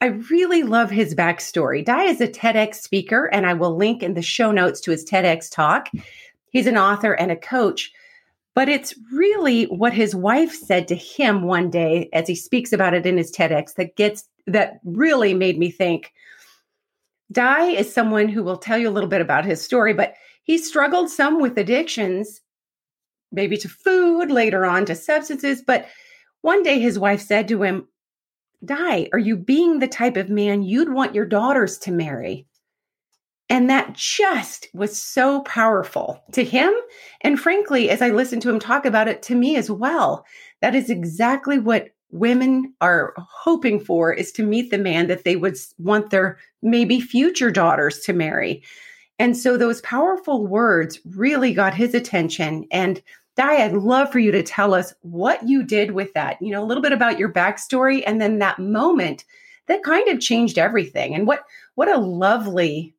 I really love his backstory. Dai is a TEDx speaker, and I will link in the show notes to his TEDx talk. He's an author and a coach, but it's really what his wife said to him one day as he speaks about it in his TEDx that gets that really made me think. Dai is someone who will tell you a little bit about his story, but he struggled some with addictions, maybe to food, later on to substances. But one day his wife said to him, Dai, are you being the type of man you'd want your daughters to marry? And that just was so powerful to him. And frankly, as I listened to him talk about it to me as well, that is exactly what women are hoping for is to meet the man that they would want their maybe future daughters to marry. And so those powerful words really got his attention. And Dai, I'd love for you to tell us what you did with that, you know, a little bit about your backstory and then that moment that kind of changed everything. And what what a lovely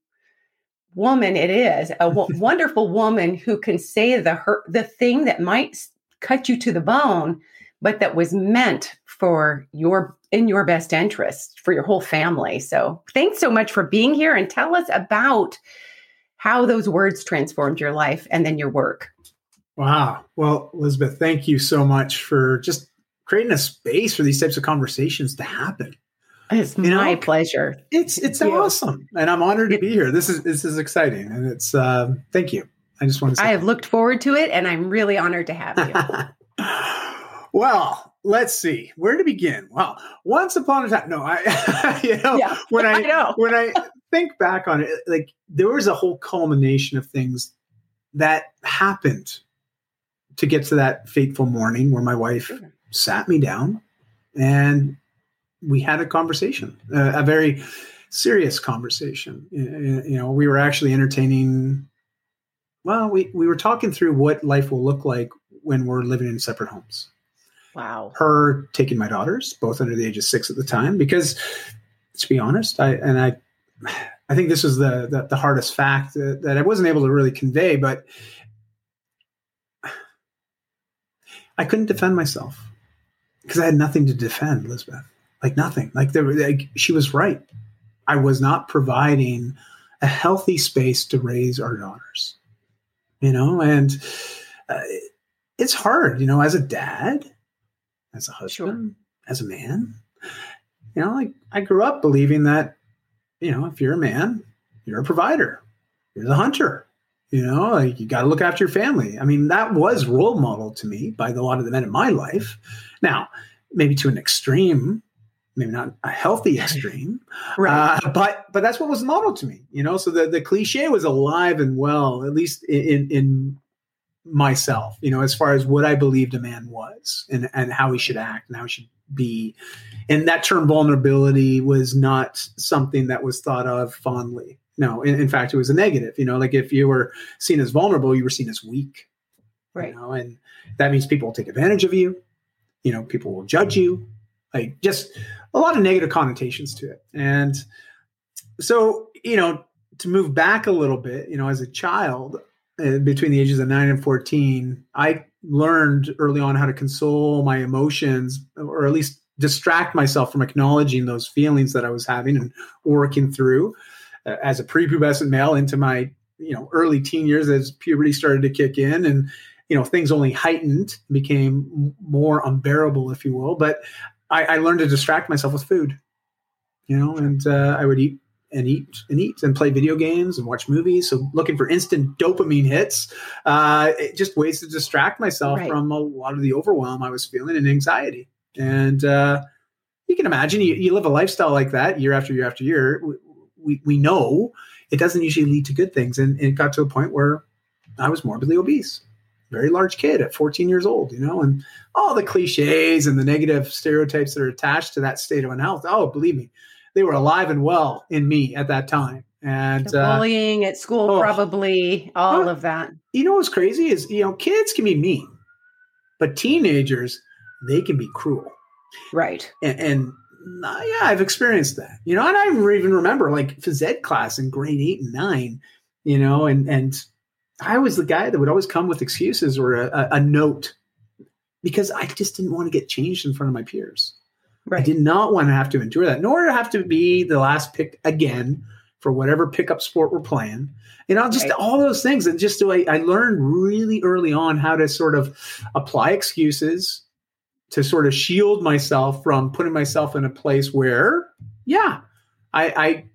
woman it is, a w- wonderful woman who can say the her, the thing that might cut you to the bone, but that was meant for your in your best interest for your whole family. So, thanks so much for being here and tell us about how those words transformed your life and then your work. Wow. Well, Elizabeth, thank you so much for just creating a space for these types of conversations to happen. It's you my know, pleasure. It's it's thank awesome, you. and I'm honored to be here. This is this is exciting, and it's uh, thank you. I just want to. Say I have looked forward to it, and I'm really honored to have you. well, let's see where to begin. Well, once upon a time, no, I you know yeah, when I, I know. when I think back on it, like there was a whole culmination of things that happened to get to that fateful morning where my wife sat me down and we had a conversation, uh, a very serious conversation. You know, we were actually entertaining. Well, we we were talking through what life will look like when we're living in separate homes. Wow. Her taking my daughters, both under the age of six at the time, because to be honest, I and I, I think this was the the, the hardest fact that, that I wasn't able to really convey, but I couldn't defend myself because I had nothing to defend, Elizabeth. Like nothing. Like there, like she was right. I was not providing a healthy space to raise our daughters. You know, and uh, it's hard. You know, as a dad, as a husband, sure. as a man. You know, like I grew up believing that, you know, if you're a man, you're a provider, you're the hunter, you know, like you got to look after your family. I mean, that was role model to me by a lot of the men in my life. Now, maybe to an extreme, maybe not a healthy extreme, right? Uh, but but that's what was modeled to me. You know, so the the cliche was alive and well, at least in in myself. You know, as far as what I believed a man was and and how he should act and how he should be. And that term vulnerability was not something that was thought of fondly no, in, in, fact, it was a negative. You know, like if you were seen as vulnerable, you were seen as weak. Right. You know, and that means people will take advantage of you. You know, people will judge you. Like just a lot of negative connotations to it. And so, you know, to move back a little bit, you know, as a child uh, between the ages of nine and 14, I learned early on how to console my emotions or at least distract myself from acknowledging those feelings that I was having and working through as a prepubescent male into my you know early teen years as puberty started to kick in and you know things only heightened became more unbearable if you will. But i, I learned to distract myself with food you know and uh, i would eat and eat and eat and play video games and watch movies. So looking for instant dopamine hits uh, just ways to distract myself right. from a lot of the overwhelm i was feeling and anxiety. And uh, you can imagine you, you live a lifestyle like that year after year after year we, we know it doesn't usually lead to good things. And, and it got to a point where I was morbidly obese, very large kid at 14 years old, you know, and all the cliches and the negative stereotypes that are attached to that state of unhealth. Oh, believe me, they were alive and well in me at that time. And the uh, bullying at school, oh. probably all of that. you know what's crazy is you know kids can be mean, but teenagers they can be cruel. Right. and, and uh, yeah, I've experienced that. You know, and I even remember like phys ed class in grade eight and nine. You know, and and I was the guy that would always come with excuses or a, a, note because I just didn't want to get changed in front of my peers. I did not want to have to endure that, nor have to be the last pick again for whatever pickup sport we're playing. You know, just Right. all those things. And just so I, I learned really early on how to sort of apply excuses to sort of shield myself from putting myself in a place where, yeah, I, I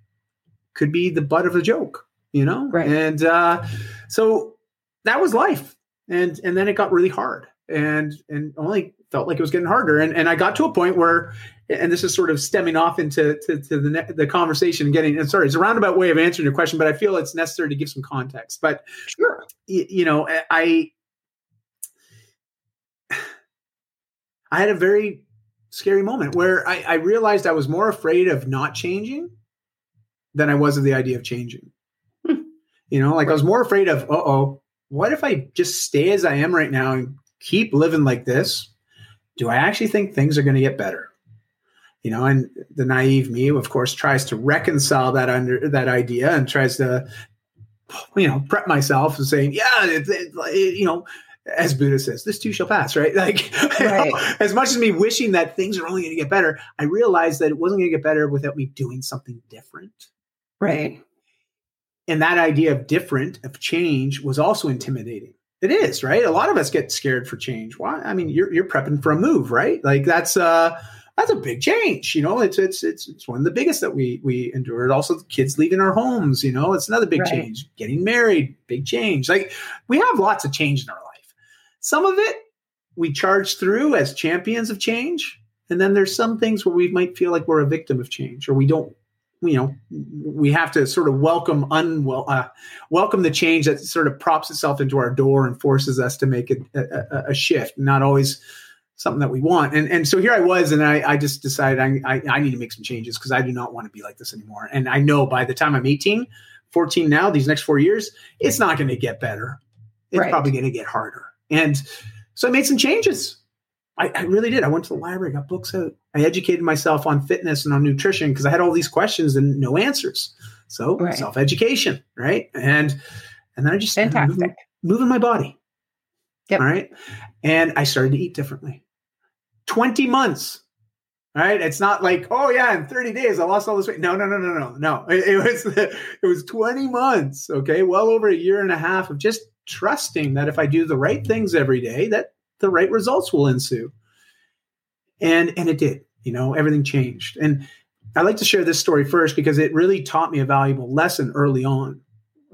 could be the butt of a joke, you know? Right. And uh, so that was life. And and then it got really hard and and only felt like it was getting harder. And and I got to a point where and this is sort of stemming off into to, to the ne- the conversation and getting and sorry, it's a roundabout way of answering your question, but I feel it's necessary to give some context. But Sure. you know, I I had a very scary moment where I, I realized I was more afraid of not changing than I was of the idea of changing. Hmm. You know, like I was more afraid of, uh oh, what if I just stay as I am right now and keep living like this? Do I actually think things are going to get better? You know, and the naive me, of course, tries to reconcile that under that idea and tries to, you know, prep myself and saying, yeah, it, it, it- you know, as Buddha says, this too shall pass, right? Like, you know, as much as me wishing that things are only going to get better, I realized that it wasn't going to get better without me doing something different. Right. And that idea of different, of change, was also intimidating. It is, right? A lot of us get scared for change. Why? I mean, you're you're prepping for a move, right? Like that's uh that's a big change. You know, it's it's it's it's one of the biggest that we we endured. Also, the kids leaving our homes. You know, it's another big Right. change. Getting married, big change. Like we have lots of change in our life. Some of it we charge through as champions of change, and then there's some things where we might feel like we're a victim of change, or we don't. You know, we have to sort of welcome uh, welcome the change that sort of props itself into our door and forces us to make a, a, a shift. Not always something that we want. And and so here I was, and I, I just decided I, I, I need to make some changes because I do not want to be like this anymore. And I know by the time I'm 18, 14 now, these next four years, it's not going to get better. It's Right. probably going to get harder. And so I made some changes. I, I really did. I went to the library, got books out. I educated myself on fitness and on nutrition because I had all these questions and no answers. So Right. self education, right? And and then I just started Fantastic. moving, moving my body. Yep. All right. And I started to eat differently. 20 months. Right. It's not like, oh yeah, in 30 days I lost all this weight. No, no, no, no, no, no. It, it was it was 20 months. Okay. Well over a year and a half of just trusting that if I do the right things every day, that the right results will ensue. And and it did. You know, everything changed. And I like to share this story first because it really taught me a valuable lesson early on.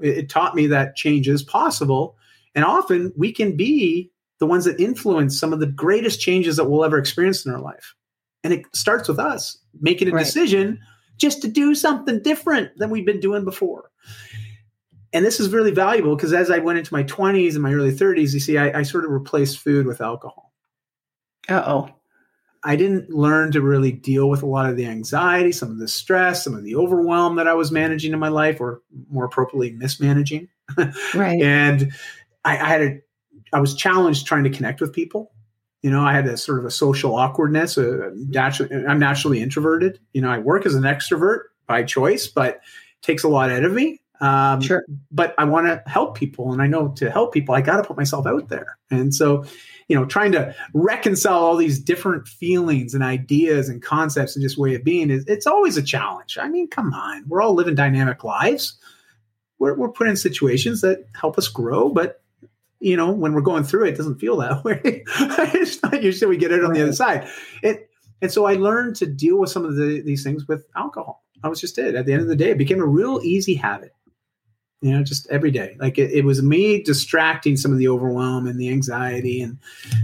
It, it taught me that change is possible. And often we can be the ones that influence some of the greatest changes that we'll ever experience in our life. And it starts with us making a Right. decision just to do something different than we've been doing before. And this is really valuable because as I went into my 20s and my early 30s, you see, I, I sort of replaced food with alcohol. Uh oh. I didn't learn to really deal with a lot of the anxiety, some of the stress, some of the overwhelm that I was managing in my life, or more appropriately, mismanaging. Right. And I, I had a, I was challenged trying to connect with people. You know, I had a sort of a social awkwardness. Uh, naturally, I'm naturally introverted. You know, I work as an extrovert by choice, but it takes a lot out of me. Um, Sure. but I want to help people. And I know to help people, I got to put myself out there. And so, you know, trying to reconcile all these different feelings and ideas and concepts and just way of being is it's always a challenge. I mean, come on, we're all living dynamic lives. We're, we're put in situations that help us grow, but you know, when we're going through it, it doesn't feel that way. it's not usually we get it on the other side. It, and so I learned to deal with some of the, these things with alcohol. I was just it. At the end of the day, it became a real easy habit you know, just every day. Like it, it was me distracting some of the overwhelm and the anxiety and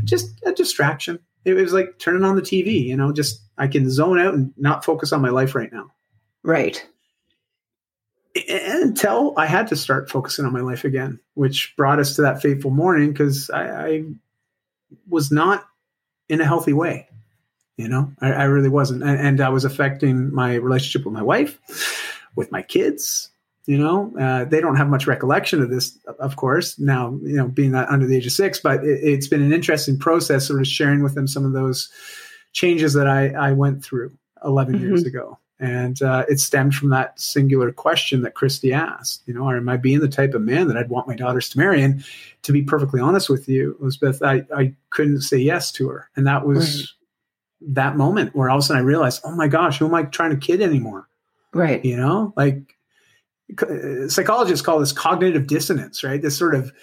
just a distraction. It was like turning on the TV, you know, just I can zone out and not focus on my life right now. Right. Until I had to start focusing on my life again, which brought us to that fateful morning because I, I was not in a healthy way. You know, I, I really wasn't, and, and, I was affecting my relationship with my wife, with my kids. You know, uh, they don't have much recollection of this, of course. Now, you know, being under the age of six, but it, it's been an interesting process, sort of sharing with them some of those changes that I, I went through 11 mm-hmm. years ago. And uh, it stemmed from that singular question that Christy asked. You know, am I being the type of man that I'd want my daughters to marry? And to be perfectly honest with you, Elizabeth, I, I couldn't say yes to her. And that was right. that moment where all of a sudden I realized, oh my gosh, who am I trying to kid anymore? Right. You know, like psychologists call this cognitive dissonance, right? This sort of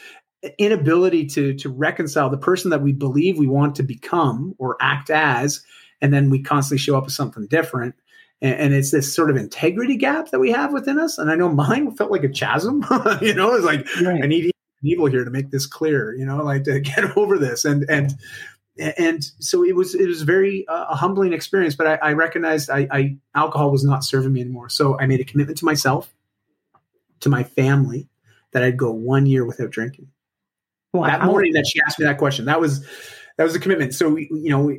inability to to reconcile the person that we believe we want to become or act as, and then we constantly show up as something different. And, and it's this sort of integrity gap that we have within us. And I know mine felt like a chasm. you know, it's like right. I need evil here to make this clear. You know, like to get over this. And and and so it was it was very uh, a humbling experience. But I, I recognized I, I alcohol was not serving me anymore. So I made a commitment to myself, to my family, that I'd go one year without drinking. Wow. That morning that she asked me that question, that was that was a commitment. So we, you know,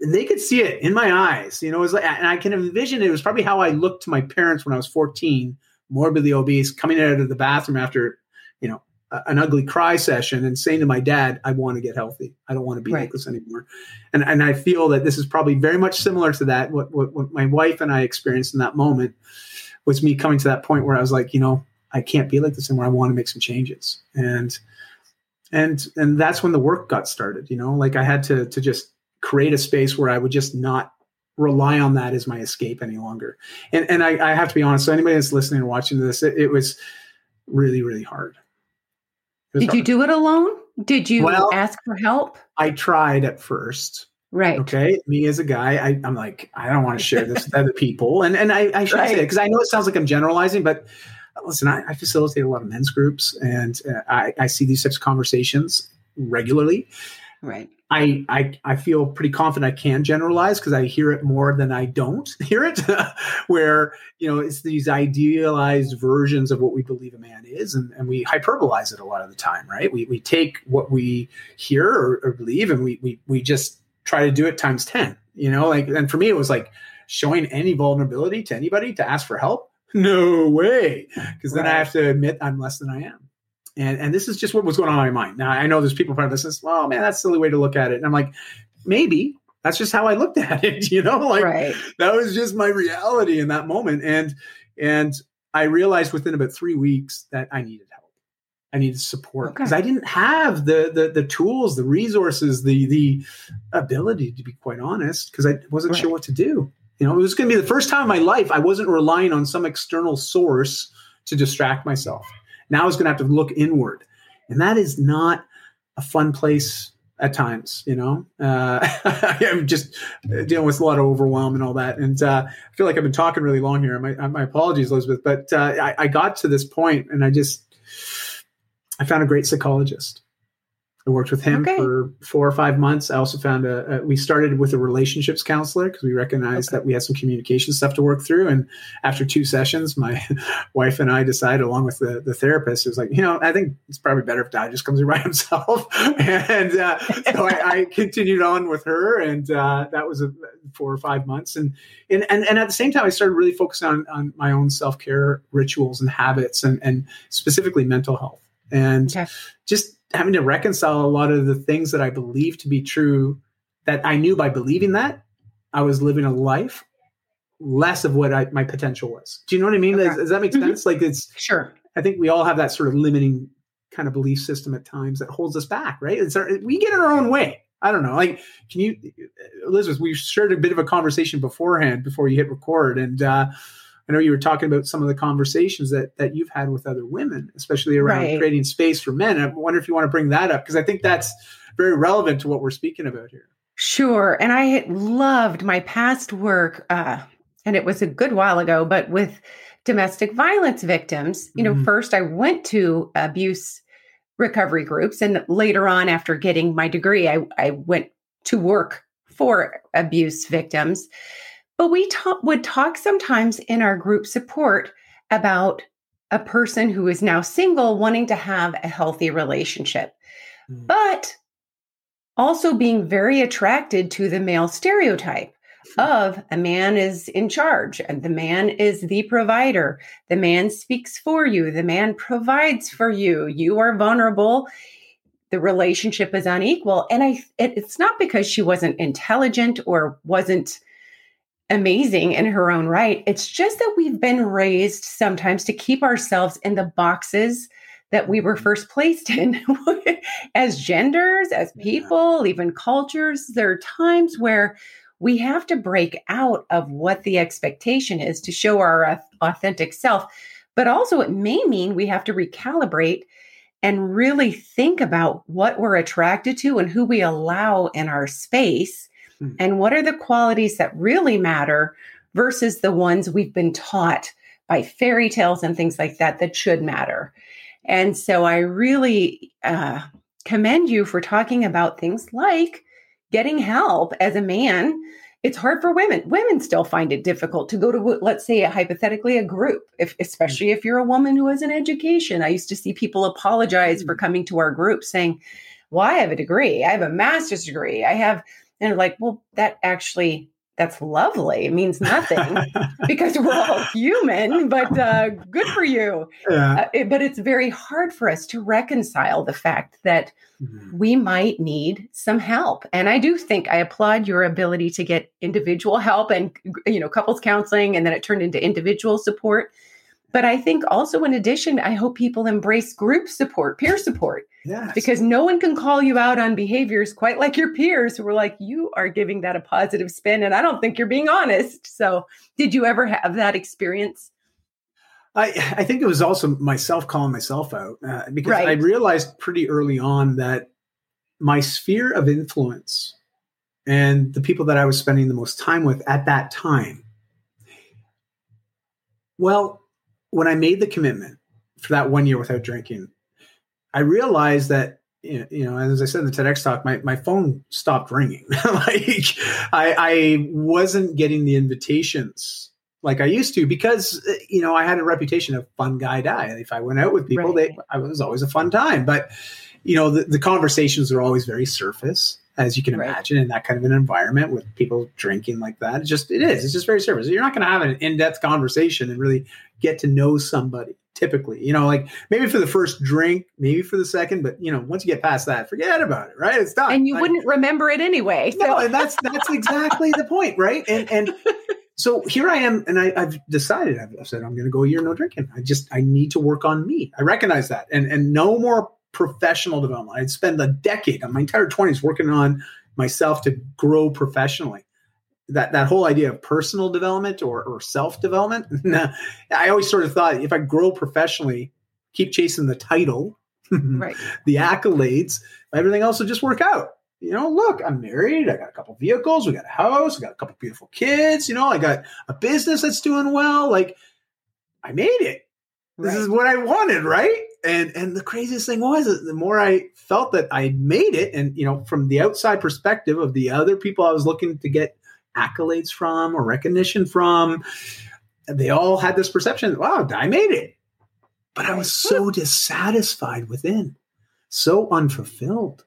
they could see it in my eyes. You know, it was like, and I can envision it was probably how I looked to my parents when I was 14, morbidly obese, coming out of the bathroom after, you know, a, an ugly cry session and saying to my dad, I want to get healthy. I don't want to be right. like this anymore. And and I feel that this is probably very much similar to that. What, what, what my wife and I experienced in that moment was me coming to that point where I was like, you know, I can't be like this anymore. I want to make some changes. And and and that's when the work got started you know like i had to to just create a space where i would just not rely on that as my escape any longer. And and i, I have to be honest so anybody that's listening or watching this it, it was really really hard. Did hard. you do it alone? Did you well, ask for help? I tried at first right. okay? Me as a guy I, i'm like i don't want to share this with other people. And and i, I should right. say it because i know it sounds like i'm generalizing but listen, I, I facilitate a lot of men's groups, and uh, I, I see these types of conversations regularly. Right. I, I I feel pretty confident I can generalize because I hear it more than I don't hear it. where you know it's these idealized versions of what we believe a man is, and, and we hyperbolize it a lot of the time, right? We we take what we hear or, or believe, and we we we just try to do it times ten. You know, like and for me it was like showing any vulnerability to anybody to ask for help no way. Because then right. I have to admit I'm less than I am. And, and this is just what was going on in my mind. Now, I know there's people probably listening, well, man, that's a silly way to look at it. And I'm like, maybe that's just how I looked at it. You know, like right. that was just my reality in that moment. And, and I realized within about three weeks that I needed help. I needed support because okay. I didn't have the, the the tools, the resources, the the ability to be quite honest, because I wasn't right. sure what to do. You know, it was going to be the first time in my life I wasn't relying on some external source to distract myself. Now was going to have to look inward. And that is not a fun place at times, you know. Uh, I'm just dealing with a lot of overwhelm and all that. And uh, I feel like I've been talking really long here. My, my apologies, Elizabeth. But uh, I, I got to this point and I just, I found a great psychologist I worked with him okay. for four or five months. I also found a, a we started with a relationships counselor because we recognized okay. that we had some communication stuff to work through. And after two sessions, my wife and I decided, along with the, the therapist, it was like, you know, I think it's probably better if Dad just comes here by himself. and uh, so I, I, continued on with her, and uh, that was a, four or five months. And, and and and at the same time, I started really focusing on on my own self care rituals and habits, and and specifically mental health, and okay. just having to reconcile a lot of the things that I believe to be true that I knew by believing that I was living a life less of what I, my potential was. Do you know what I mean? Okay. Does, does, that make mm-hmm. sense? Like it's sure. I think we all have that sort of limiting kind of belief system at times that holds us back, right? It's our, we get in our own way. I don't know. Like, can you, Elizabeth? We shared a bit of a conversation beforehand before you hit record, and uh, I know you were talking about some of the conversations that that you've had with other women, especially around right. creating space for men. I wonder if you want to bring that up because I think that's very relevant to what we're speaking about here. Sure, and I loved my past work, uh, and it was a good while ago, but with domestic violence victims. You know, mm-hmm. first I went to abuse recovery groups, and later on, after getting my degree, I, I went to work for abuse victims. But we would talk sometimes in our group support about a person who is now single wanting to have a healthy relationship. Mm. But also being very attracted to the male stereotype of a man is in charge and the man is the provider. The man speaks for you. The man provides for you. You are vulnerable. The relationship is unequal. And I, it, it's not because she wasn't intelligent or wasn't amazing in her own right. It's just that we've been raised sometimes to keep ourselves in the boxes that we were mm-hmm. first placed in as genders, as people, even cultures. There are times where we have to break out of what the expectation is to show our authentic self. But also, it may mean we have to recalibrate and really think about what we're attracted to and who we allow in our space mm-hmm. and what are the qualities that really matter versus the ones we've been taught by fairy tales and things like that that should matter. And so I really uh, commend you for talking about things like getting help as a man it's hard for women women still find it difficult to go to let's say hypothetically a group if especially if you're a woman who has an education i used to see people apologize for mm. coming to our group saying well i have a degree i have a master's degree i have and like well that actually that's lovely. It means nothing because we're all human, but uh, good for you. Yeah. Uh, it, but it's very hard for us to reconcile the fact that mm-hmm. we might need some help. And I do think I applaud your ability to get individual help and you know couples counseling, and then it turned into individual support. But I think also, in addition, I hope people embrace group support, peer support. Yes. Because no one can call you out on behaviors quite like your peers who are like, you are giving that a positive spin, and I don't think you're being honest. So, did you ever have that experience? I, I think it was also myself calling myself out uh, because right. I realized pretty early on that my sphere of influence and the people that I was spending the most time with at that time, well, when I made the commitment for that one year without drinking, I realized that you know, as I said in the TEDx talk, my, my phone stopped ringing. like I, I wasn't getting the invitations like I used to because you know I had a reputation of fun guy guy. If I went out with people, right. they I was always a fun time. But you know the, the conversations are always very surface, as you can right. imagine, in that kind of an environment with people drinking like that. It just it is. It's just very surface. You're not going to have an in depth conversation and really get to know somebody typically you know like maybe for the first drink maybe for the second but you know once you get past that forget about it right it's done and you like, wouldn't remember it anyway so. no and that's that's exactly the point right and and so here i am and I, have decided I've, I've said i'm going to go a year no drinking i just i need to work on me i recognize that and and no more professional development i'd spend a decade on my entire 20s working on myself to grow professionally that that whole idea of personal development or, or self development. I always sort of thought if I grow professionally, keep chasing the title, right. the accolades, everything else will just work out. You know, look, I'm married. I got a couple vehicles. We got a house. We got a couple beautiful kids. You know, I got a business that's doing well. Like, I made it. This right. is what I wanted, right? And and the craziest thing was the more I felt that I made it, and you know, from the outside perspective of the other people I was looking to get accolades from or recognition from. They all had this perception, wow, I made it. But I was so dissatisfied within, so unfulfilled.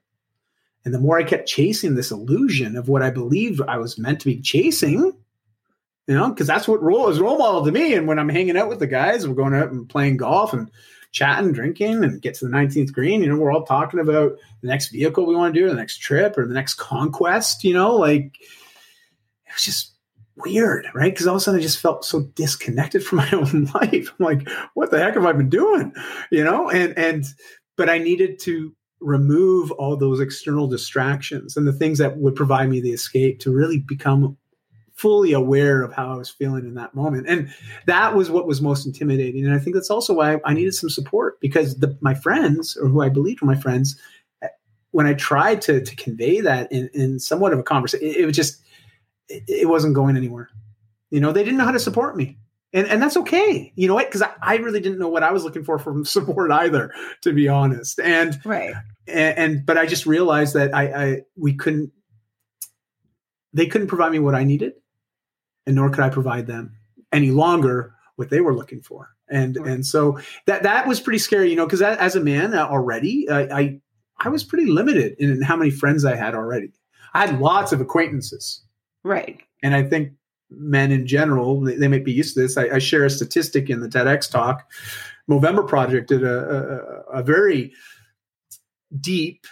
And the more I kept chasing this illusion of what I believed I was meant to be chasing, you know, because that's what role is role model to me. And when I'm hanging out with the guys, we're going out and playing golf and chatting, drinking, and get to the 19th green. You know, we're all talking about the next vehicle we want to do, the next trip, or the next conquest. You know, like it was just weird, right? Because all of a sudden I just felt so disconnected from my own life. I'm like, what the heck have I been doing? You know, and and but I needed to remove all those external distractions and the things that would provide me the escape to really become fully aware of how I was feeling in that moment. And that was what was most intimidating. And I think that's also why I needed some support because the, my friends, or who I believed were my friends, when I tried to, to convey that in, in somewhat of a conversation, it, it was just, it, it wasn't going anywhere. You know, they didn't know how to support me. And, and that's okay. You know what? Because I, I really didn't know what I was looking for from support either, to be honest. And right. And, and but I just realized that I, I we couldn't they couldn't provide me what I needed, and nor could I provide them any longer what they were looking for. And right. and so that that was pretty scary, you know, because as a man uh, already, uh, I I was pretty limited in how many friends I had already. I had lots of acquaintances. Right. And I think men in general, they, they might be used to this. I, I, share a statistic in the TEDx talk. Movember Project did a, a, a very deep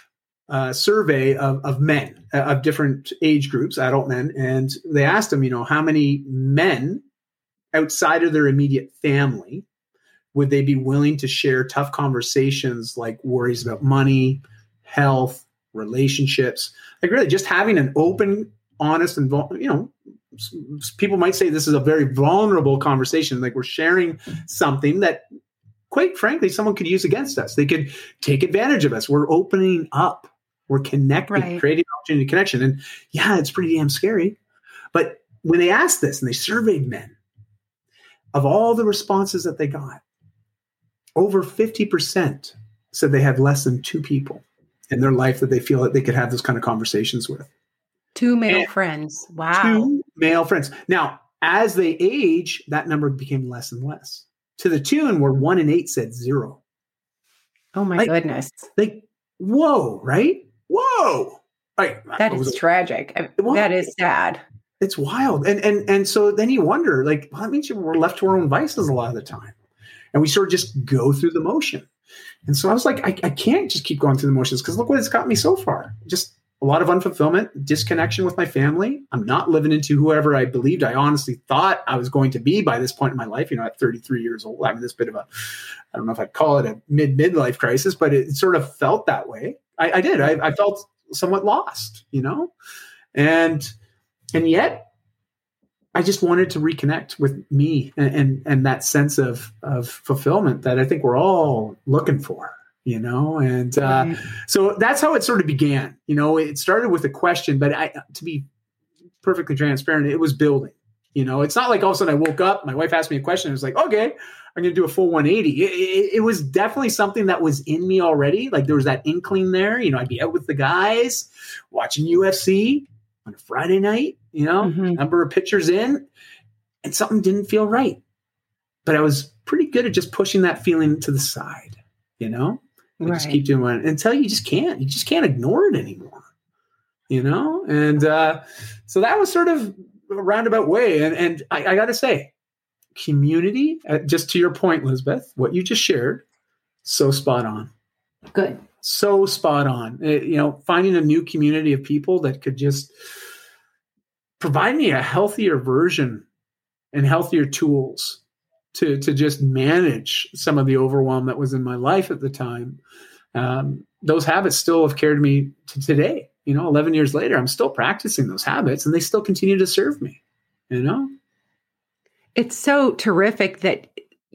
uh, survey of, of men uh, of different age groups, adult men, and they asked them, you know, how many men outside of their immediate family would they be willing to share tough conversations like worries about money, health, relationships? Like really, just having an open, honest, and you know, people might say this is a very vulnerable conversation. Like we're sharing something that quite frankly, someone could use against us. They could take advantage of us. We're opening up we're connecting, right. creating opportunity connection. And yeah, it's pretty damn scary. But when they asked this and they surveyed men, of all the responses that they got, over 50% said they had less than two people in their life that they feel that they could have those kind of conversations with. Two male and friends. Wow. Two male friends. Now, as they age, that number became less and less to the tune where one in eight said zero. Oh my like, goodness. Like, whoa, right? Whoa! Like, that is tragic. That is sad. It's wild. And and and so then you wonder like well, that means we're left to our own vices a lot of the time. And we sort of just go through the motion. And so i was like i, I can't just keep going through the motions because look what it's got me so far. Just a lot of unfulfillment disconnection with my family. I'm not living into whoever i believed i honestly thought i was going to be by this point in my life. You know at 33 years old i'm this bit of a i don't know if i'd call it a mid midlife crisis but it sort of felt that way I, I did. I, I felt somewhat lost, you know, and and yet I just wanted to reconnect with me and, and, and that sense of of fulfillment that I think we're all looking for, you know. And uh, right. so that's how it sort of began. You know, it started with a question, but I, to be perfectly transparent, it was building. You know, it's not like all of a sudden I woke up, my wife asked me a question, I was like, okay, I'm going to do a full 180. It, it, it, was definitely something that was in me already. Like there was that inkling there. You know, I'd be out with the guys watching UFC on a Friday night, you know, mm-hmm. number of pictures in, and something didn't feel right. But I was pretty good at just pushing that feeling to the side, you know? Right. Just keep doing it until you just can't. You just can't ignore it anymore, you know? And uh, so that was sort of a roundabout way. And, and I, I got to say, community, uh, just to your point, Lizbeth, what you just shared, so spot on. Good. So spot on. It, uh, you know, finding a new community of people that could just provide me a healthier version and healthier tools to to just manage some of the overwhelm that was in my life at the time. Um, those habits still have carried me to today. You know, 11 years later, I'm still practicing those habits and they still continue to serve me, you know? It's so terrific that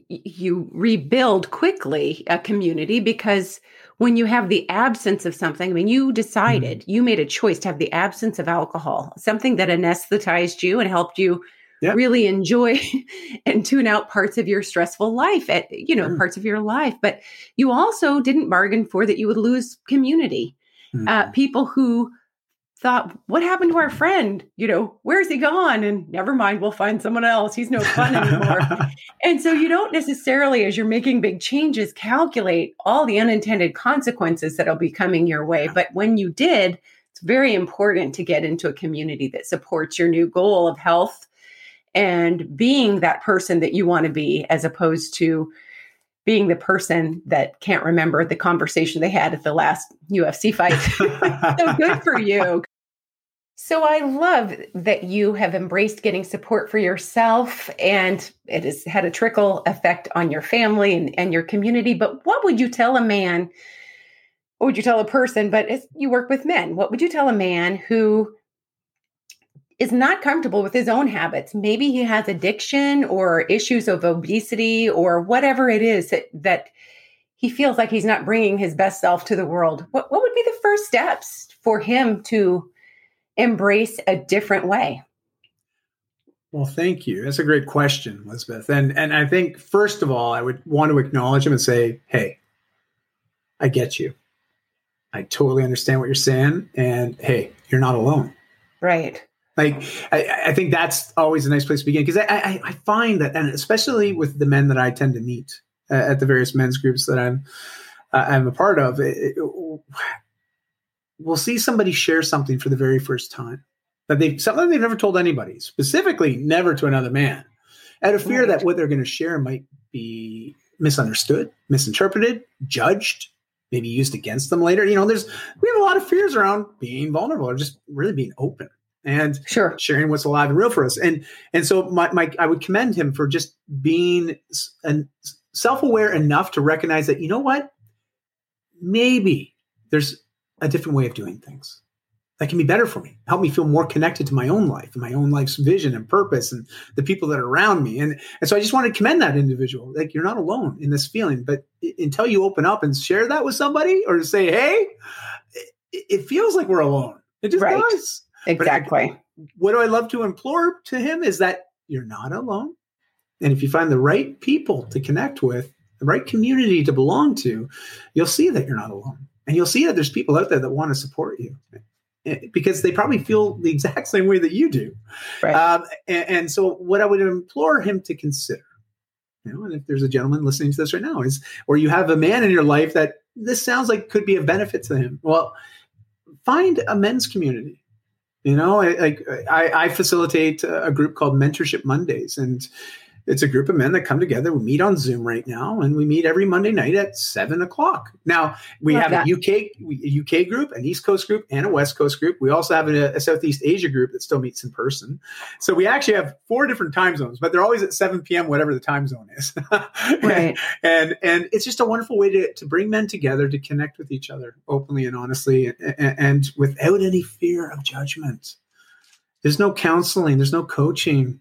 you rebuild quickly a community because when you have the absence of something, I mean, you decided, mm-hmm. you made a choice to have the absence of alcohol, something that anesthetized you and helped you yep. really enjoy and tune out parts of your stressful life at, you know, mm-hmm. parts of your life. But you also didn't bargain for that you would lose community. Mm-hmm. Uh, people who thought, what happened to our friend? You know, where's he gone? And never mind, we'll find someone else. He's no fun anymore. and so you don't necessarily, as you're making big changes, calculate all the unintended consequences that'll be coming your way. But when you did, it's very important to get into a community that supports your new goal of health and being that person that you want to be, as opposed to being the person that can't remember the conversation they had at the last UFC fight. so good for you. So I love that you have embraced getting support for yourself and it has had a trickle effect on your family and, and your community. But what would you tell a man? What would you tell a person? But you work with men, what would you tell a man who is not comfortable with his own habits? Maybe he has addiction or issues of obesity or whatever it is that, that he feels like he's not bringing his best self to the world. What, what would be the first steps for him to? embrace a different way? Well, thank you. That's a great question, Elizabeth. And and I think first of all, I would want to acknowledge him and say, "Hey, I get you. I totally understand what you're saying, and hey, you're not alone." Right. Like I, I think that's always a nice place to begin because I, I, I find that, and especially with the men that I tend to meet uh, at the various men's groups that I'm uh, I'm a part of, it, it, will see somebody share something for the very first time that they something they've never told anybody, specifically never to another man, out of fear right. that what they're going to share might be misunderstood, misinterpreted, judged, maybe used against them later. You know, there's we have a lot of fears around being vulnerable or just really being open and sure. sharing what's alive and real for us. And and so my, my I would commend him for just being an, self-aware enough to recognize that you know what, maybe there's a different way of doing things that can be better for me help me feel more connected to my own life and my own life's vision and purpose and the people that are around me. And, and so i just want to commend that individual. Like you're not alone in this feeling but until you open up and share that with somebody or say hey it, it feels like we're alone. It just right. does exactly I, what do i love to implore to him is that you're not alone and if you find the right people to connect with the right community to belong to you'll see that you're not alone and you'll see that there's people out there that want to support you because they probably feel the exact same way that you do. Right. Um, and, and, so, what I would implore him to consider, you know, and if there's a gentleman listening to this right now, is or you have a man in your life that this sounds like could be a benefit to him. Well, find a men's community. You know, I, I, I facilitate a group called Mentorship Mondays, and it's a group of men that come together. We meet on Zoom right now, and we meet every Monday night at seven o'clock. Now we Love have that. a UK a UK group, an East Coast group, and a West Coast group. We also have a, a, Southeast Asia group that still meets in person. So we actually have four different time zones, but they're always at seven p.m. whatever the time zone is. right. And and it's just a wonderful way to to bring men together to connect with each other openly and honestly, and, and without any fear of judgment. There's no counseling. There's no coaching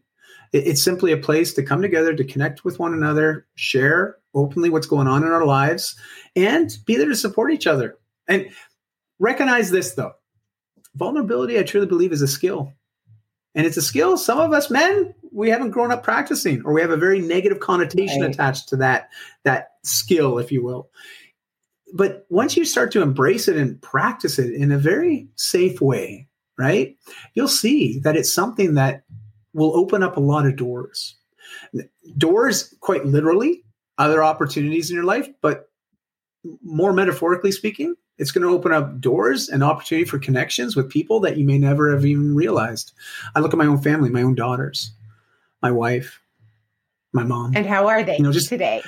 it's simply a place to come together to connect with one another, share openly what's going on in our lives, and be there to support each other. And recognize this though vulnerability, I truly believe, is a skill. And it's a skill some of us men, we haven't grown up practicing, or we have a very negative connotation right. attached to that, that skill, if you will. But once you start to embrace it and practice it in a very safe way, right, you'll see that it's something that will open up a lot of doors. Doors, quite literally, other opportunities in your life, but more metaphorically speaking, it's going to open up doors and opportunity for connections with people that you may never have even realized. I look at my own family, my own daughters, my wife, my mom. And how are they you know, just today?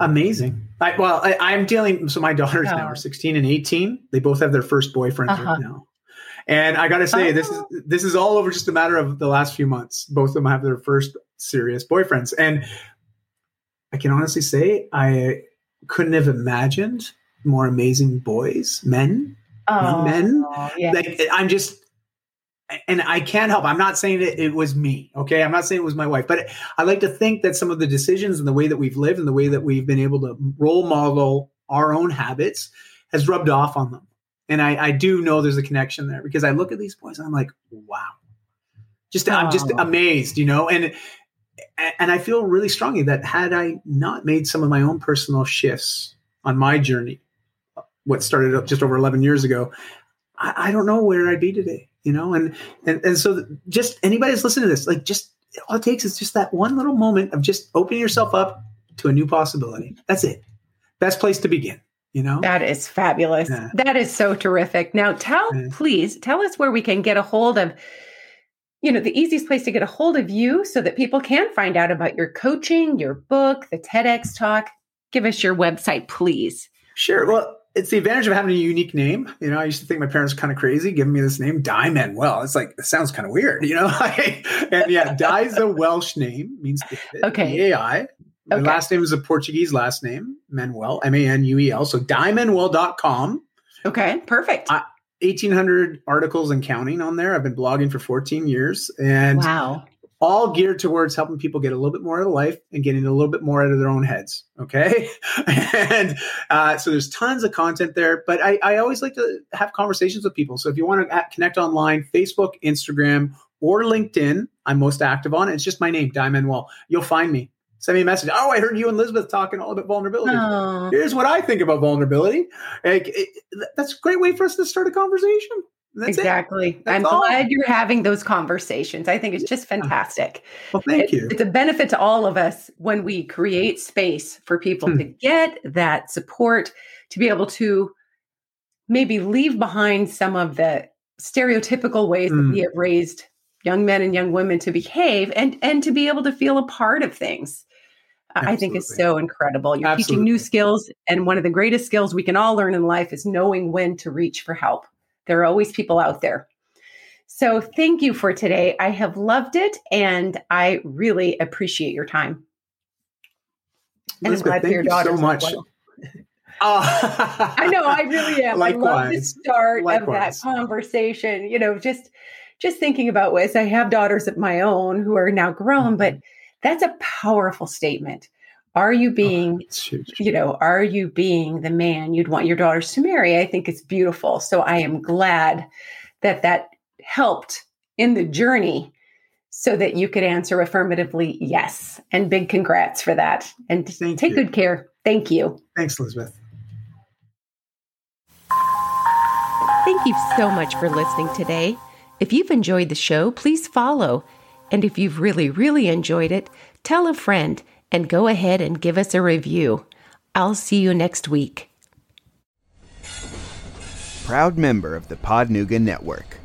Amazing. I, well, I, am dealing. So my daughters oh. now are 16 and 18. They both have their first boyfriends uh-huh. right now. And I got to say, this is oh. this is all over just a matter of the last few months. Both of them have their first serious boyfriends, and I can honestly say I couldn't have imagined more amazing boys, men, oh, men. Yes. Like I'm just, and I can't help. I'm not saying that it was me. Okay, I'm not saying it was my wife, but I like to think that some of the decisions and the way that we've lived and the way that we've been able to role model our own habits has rubbed off on them. And I, I do know there's a connection there because I look at these boys and I'm like, wow, just oh. I'm just amazed, you know, and and I feel really strongly that had I not made some of my own personal shifts on my journey, what started up just over 11 years ago, I, I don't know where I'd be today, you know, and and and so just anybody that's listening to this, like just all it takes is just that one little moment of just opening yourself up to a new possibility. That's it. Best place to begin you know that is fabulous yeah. that is so terrific now tell yeah. please tell us where we can get a hold of you know the easiest place to get a hold of you so that people can find out about your coaching your book the tedx talk give us your website please sure well it's the advantage of having a unique name. You know, I used to think my parents were kind of crazy giving me this name, Dai Manuel. It's like, it sounds kind of weird, you know? and yeah, Dai's a Welsh name, means David. Okay. AI. My okay. last name is a Portuguese last name, Manuel, M A N U E L. So daimanuel.com. Okay, perfect. I, 1800 articles and counting on there. I've been blogging for 14 years and wow. all geared towards helping people get a little bit more out of life and getting a little bit more out of their own heads. Okay. and uh, so there's tons of content there, but I, I always like to have conversations with people. So if you want to connect online, Facebook, Instagram, or LinkedIn, I'm most active on. It's just my name, Dai Manuel. You'll find me send me a message. Oh, I heard you and Elizabeth talking all about vulnerability. Oh. Here's what I think about vulnerability. Like, it, that's a great way for us to start a conversation. That's exactly. I'm all. glad you're having those conversations. I think it's just fantastic. Well, thank it, you. It's a benefit to all of us when we create space for people hmm. to get that support, to be able to maybe leave behind some of the stereotypical ways mm. that we have raised young men and young women to behave and and to be able to feel a part of things Absolutely. I think is so incredible. You're Absolutely. teaching new skills, and one of the greatest skills we can all learn in life is knowing when to reach for help. There are always people out there. So, thank you for today. I have loved it, and I really appreciate your time. And Lizbeth, I'm glad for your daughter so much. Well. Uh, I know, I really am. Likewise. I love the start Likewise. of that conversation. You know, just just thinking about ways I have daughters of my own who are now grown, but mm-hmm. That's a powerful statement. Are you oh, being, oh, you know, are you being the man you'd want your daughters to marry? I think it's beautiful. So I am glad that that helped in the journey so that you could answer affirmatively yes. And big congrats for that. And Thank take you. good care. Thank you. Thanks, Lizbeth. Thank you so much for listening today. If you've enjoyed the show, please follow. And if you've really, really enjoyed it, tell a friend and go ahead and give us a review. I'll see you next week. Proud member of the Podnooga Network.